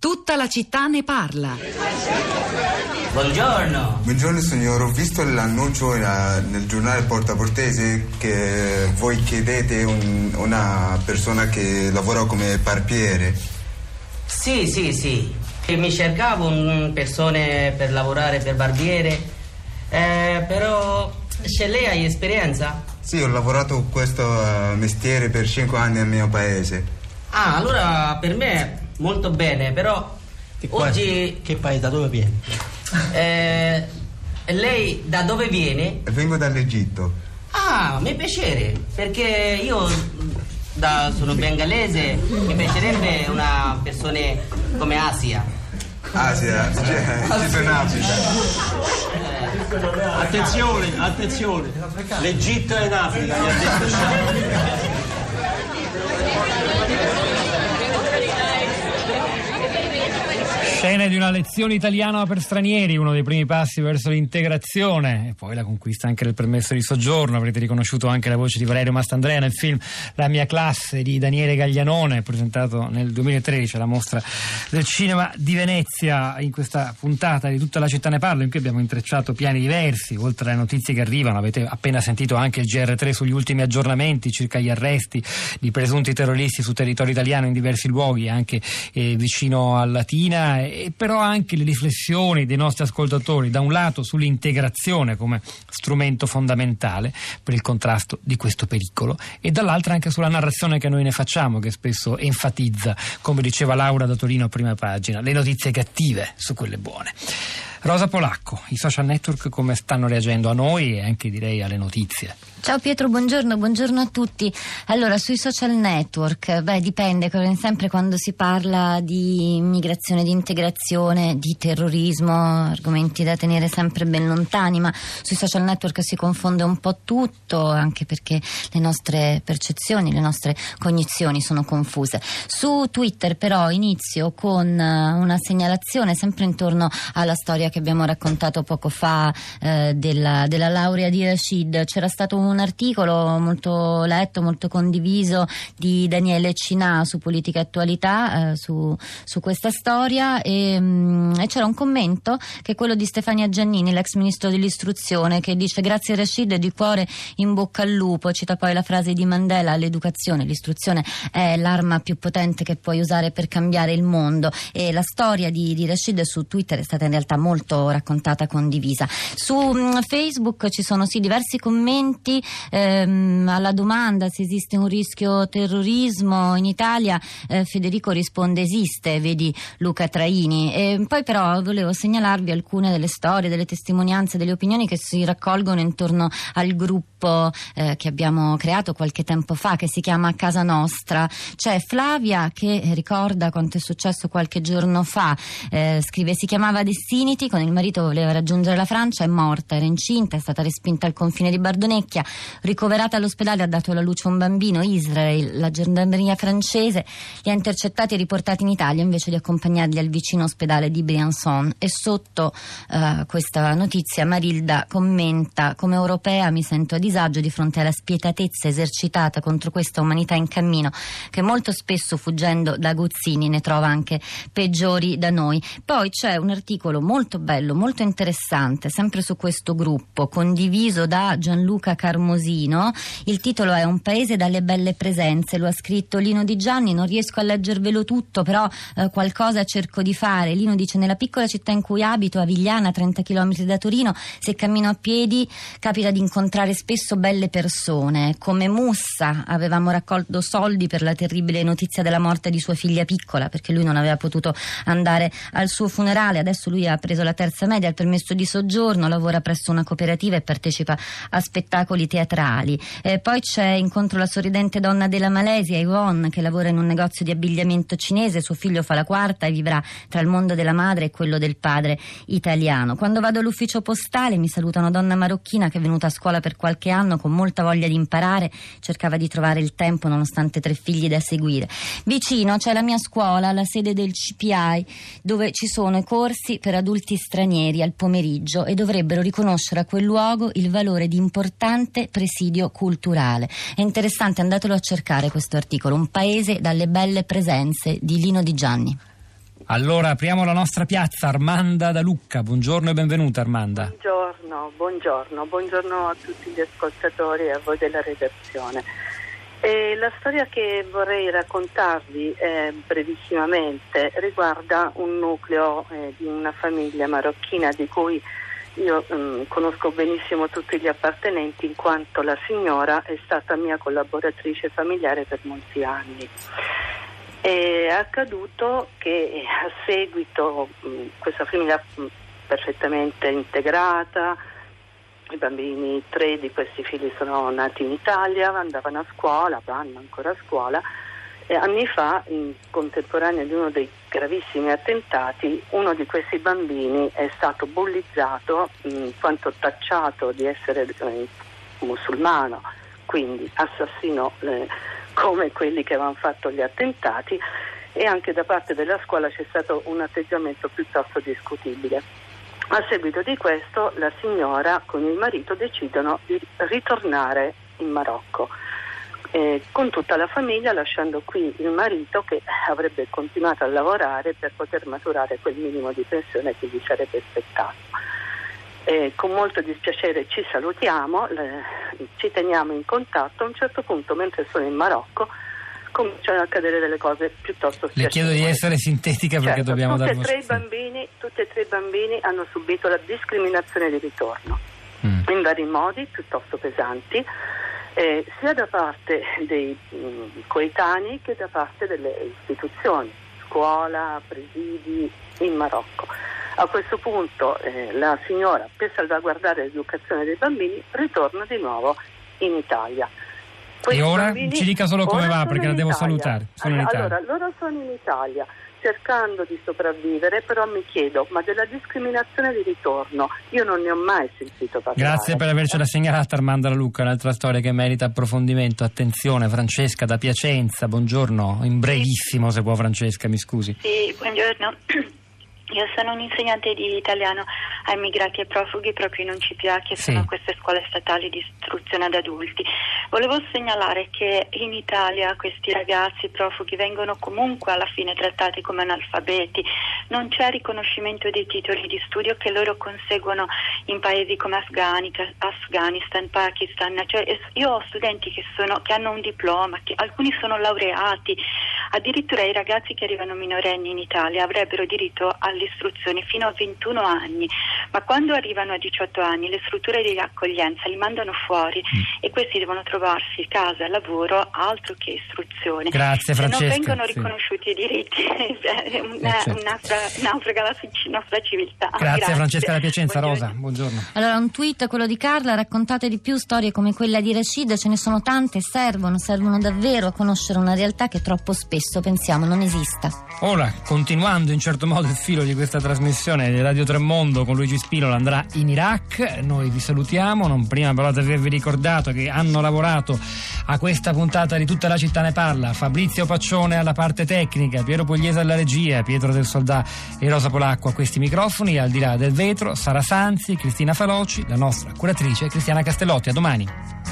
Tutta la città ne parla. Buongiorno. Buongiorno signore, ho visto l'annuncio nel giornale Portaportese che voi chiedete un- una persona che lavora come barbiere. Sì, sì, sì. E mi cercavo un persone per lavorare per barbiere. Eh, però se lei ha esperienza? Sì, ho lavorato questo eh, mestiere per 5 anni nel mio paese. Ah, allora per me molto bene, però oggi Che paese, da dove vieni? eh, lei da dove viene? E Vengo dall'Egitto. Ah, mi piacere, perché io da- sono bengalese, mi piacerebbe una persona come Asia. Asia, cioè, ci sono Africa. Attenzione, attenzione. L'Egitto è in Africa, gli ha detto Sciarra. Scene di una lezione italiana per stranieri, uno dei primi passi verso l'integrazione e poi la conquista anche del permesso di soggiorno. Avrete riconosciuto anche la voce di Valerio Mastandrea nel film La mia classe di Daniele Gaglianone, presentato nel 2013 alla mostra del cinema di Venezia. In questa puntata di tutta la città ne parla, in cui abbiamo intrecciato piani diversi, oltre alle notizie che arrivano. Avete appena sentito anche il GR3 sugli ultimi aggiornamenti circa gli arresti di presunti terroristi su territorio italiano in diversi luoghi, anche eh, vicino a Latina, e però anche le riflessioni dei nostri ascoltatori, da un lato sull'integrazione come strumento fondamentale per il contrasto di questo pericolo e dall'altro anche sulla narrazione che noi ne facciamo, che spesso enfatizza, come diceva Laura da Torino a prima pagina, le notizie cattive su quelle buone. Rosa Polacco, i social network come stanno reagendo a noi e anche direi alle notizie? Ciao Pietro, buongiorno, buongiorno a tutti. Allora, sui social network, beh, dipende, come sempre quando si parla di immigrazione, di integrazione, di terrorismo, argomenti da tenere sempre ben lontani, ma sui social network si confonde un po' tutto, anche perché le nostre percezioni, le nostre cognizioni sono confuse. Su Twitter però inizio con eh, una segnalazione sempre intorno alla storia che abbiamo raccontato poco fa eh, della, della laurea di Rashid. C'era stato un articolo molto letto, molto condiviso di Daniele Cinà su Politica e Attualità, eh, su, su questa storia e, mm, e c'era un commento che è quello di Stefania Giannini, l'ex ministro dell'istruzione, che dice grazie Rashid di cuore in bocca al lupo, cita poi la frase di Mandela, l'educazione, l'istruzione è l'arma più potente che puoi usare per cambiare il mondo e la storia di, di Rashid su Twitter è stata in realtà molto raccontata, condivisa. Su mm, Facebook ci sono sì diversi commenti ehm, alla domanda se esiste un rischio terrorismo in Italia, eh, Federico risponde esiste, vedi Luca Traini. E poi però volevo segnalarvi alcune delle storie, delle testimonianze, delle opinioni che si raccolgono intorno al gruppo eh, che abbiamo creato qualche tempo fa che si chiama Casa Nostra. C'è Flavia che ricorda quanto è successo qualche giorno fa, eh, scrive si chiamava Destinity, con il marito voleva raggiungere la Francia, è morta, era incinta, è stata respinta al confine di Bardonecchia, ricoverata all'ospedale ha dato alla luce un bambino, Israel, la gendarmeria francese li ha intercettati e riportati in Italia invece di accompagnarli al vicino ospedale di Briançon e sotto eh, questa notizia Marilda commenta come europea mi sento a disagio di fronte alla spietatezza esercitata contro questa umanità in cammino che molto spesso fuggendo da aguzzini ne trova anche peggiori da noi. Poi c'è un articolo molto bello, molto interessante, sempre su questo gruppo, condiviso da Gianluca Carmosino. Il titolo è Un paese dalle belle presenze, lo ha scritto Lino Di Gianni, non riesco a leggervelo tutto, però eh, qualcosa cerco di fare. Lino dice nella piccola città in cui abito, Avigliana, 30 km da Torino, se cammino a piedi capita di incontrare spesso belle persone. Come Mussa avevamo raccolto soldi per la terribile notizia della morte di sua figlia piccola, perché lui non aveva potuto andare al suo funerale. Adesso lui ha preso la terza media, il permesso di soggiorno, lavora presso una cooperativa e partecipa a spettacoli teatrali. Eh, poi c'è incontro la sorridente donna della Malesia, Yvonne, che lavora in un negozio di abbigliamento cinese. Suo figlio fa la quarta e vivrà tra il mondo della madre e quello del padre italiano. Quando vado all'ufficio postale mi saluta una donna marocchina che è venuta a scuola per qualche anno con molta voglia di imparare, cercava di trovare il tempo nonostante tre figli da seguire. Vicino c'è la mia scuola, la sede del CPI, dove ci sono i corsi per adulti stranieri al pomeriggio e dovrebbero riconoscere a quel luogo il valore di importante presidio culturale. È interessante, andatelo a cercare questo articolo, Un paese dalle belle presenze di Lino Di Gianni. Allora apriamo la nostra piazza, Armanda da Lucca. Buongiorno e benvenuta Armanda. Buongiorno, buongiorno, buongiorno a tutti gli ascoltatori e a voi della redazione. E la storia che vorrei raccontarvi eh, brevissimamente riguarda un nucleo eh, di una famiglia marocchina di cui io mm, conosco benissimo tutti gli appartenenti in quanto la signora è stata mia collaboratrice familiare per molti anni. È accaduto che a seguito mh, questa famiglia mh, perfettamente integrata, i bambini, tre di questi figli sono nati in Italia, andavano a scuola, vanno ancora a scuola. E anni fa, in contemporanea di uno dei gravissimi attentati, uno di questi bambini è stato bullizzato in quanto tacciato di essere eh, musulmano, quindi assassino eh, come quelli che avevano fatto gli attentati e anche da parte della scuola c'è stato un atteggiamento piuttosto discutibile. A seguito di questo la signora con il marito decidono di ritornare in Marocco eh, con tutta la famiglia lasciando qui il marito che avrebbe continuato a lavorare per poter maturare quel minimo di pensione che gli sarebbe spettato. Eh, con molto dispiacere ci salutiamo, le, ci teniamo in contatto, a un certo punto mentre sono in Marocco cominciano a accadere delle cose piuttosto Le chiedo di essere sintetica perché Certo, dobbiamo tutti, dar e tre i bambini, tutti e tre i bambini hanno subito la discriminazione di ritorno. Mm. in vari modi piuttosto pesanti, eh, sia da parte dei mh, coetanei che da parte delle istituzioni, scuola, presidi in Marocco. A questo punto eh, la signora, per salvaguardare l'educazione dei bambini, ritorna di nuovo in Italia. Questi ora bambini ci dica solo come ora va, perché la devo Italia. salutare. Sono in Italia. Allora, loro sono in Italia cercando di sopravvivere, però mi chiedo, ma della discriminazione di ritorno io non ne ho mai sentito parlare. Grazie per avercela segnalata Armanda La Lucca, un'altra storia che merita approfondimento. Attenzione, Francesca da Piacenza, buongiorno. In brevissimo se può Francesca, mi scusi. Sì, buongiorno. Io sono un insegnante di italiano a immigrati e profughi proprio in un CPA che Sì. sono queste scuole statali di istruzione ad adulti. Volevo segnalare che in Italia questi ragazzi profughi vengono comunque alla fine trattati come analfabeti, non c'è riconoscimento dei titoli di studio che loro conseguono in paesi come Afghanistan, Pakistan. Cioè, io ho studenti che, sono- che hanno un diploma, che alcuni sono laureati, addirittura i ragazzi che arrivano minorenni in Italia avrebbero diritto all'istruzione fino a 21 anni, ma quando arrivano a 18 anni le strutture di accoglienza li mandano fuori e questi devono trovarsi casa lavoro altro che istruzione. Grazie, Se non vengono sì. riconosciuti i diritti, è una, Eh, certo. un'altra, naufraga la nostra civiltà. Grazie, Francesca da Piacenza, Buongiorno. Rosa, buongiorno. Allora, un tweet, quello di Carla, raccontate di più storie come quella di Rashid, ce ne sono tante, servono, servono davvero a conoscere una realtà che troppo spesso pensiamo non esista. Ora, continuando in certo modo il filo di questa trasmissione di Radio Tremondo con Luigi Spinola andrà in Iraq, noi vi salutiamo, non prima però di avervi ricordato che hanno lavorato a questa puntata di Tutta la città ne parla, Fabrizio Paccione alla parte tecnica, Piero Pugliese alla regia, Pietro del Soldà e Rosa Polacco a questi microfoni, al di là del vetro, Sara Sanzi, Cristina Faloci, la nostra curatrice Cristiana Castellotti, a domani.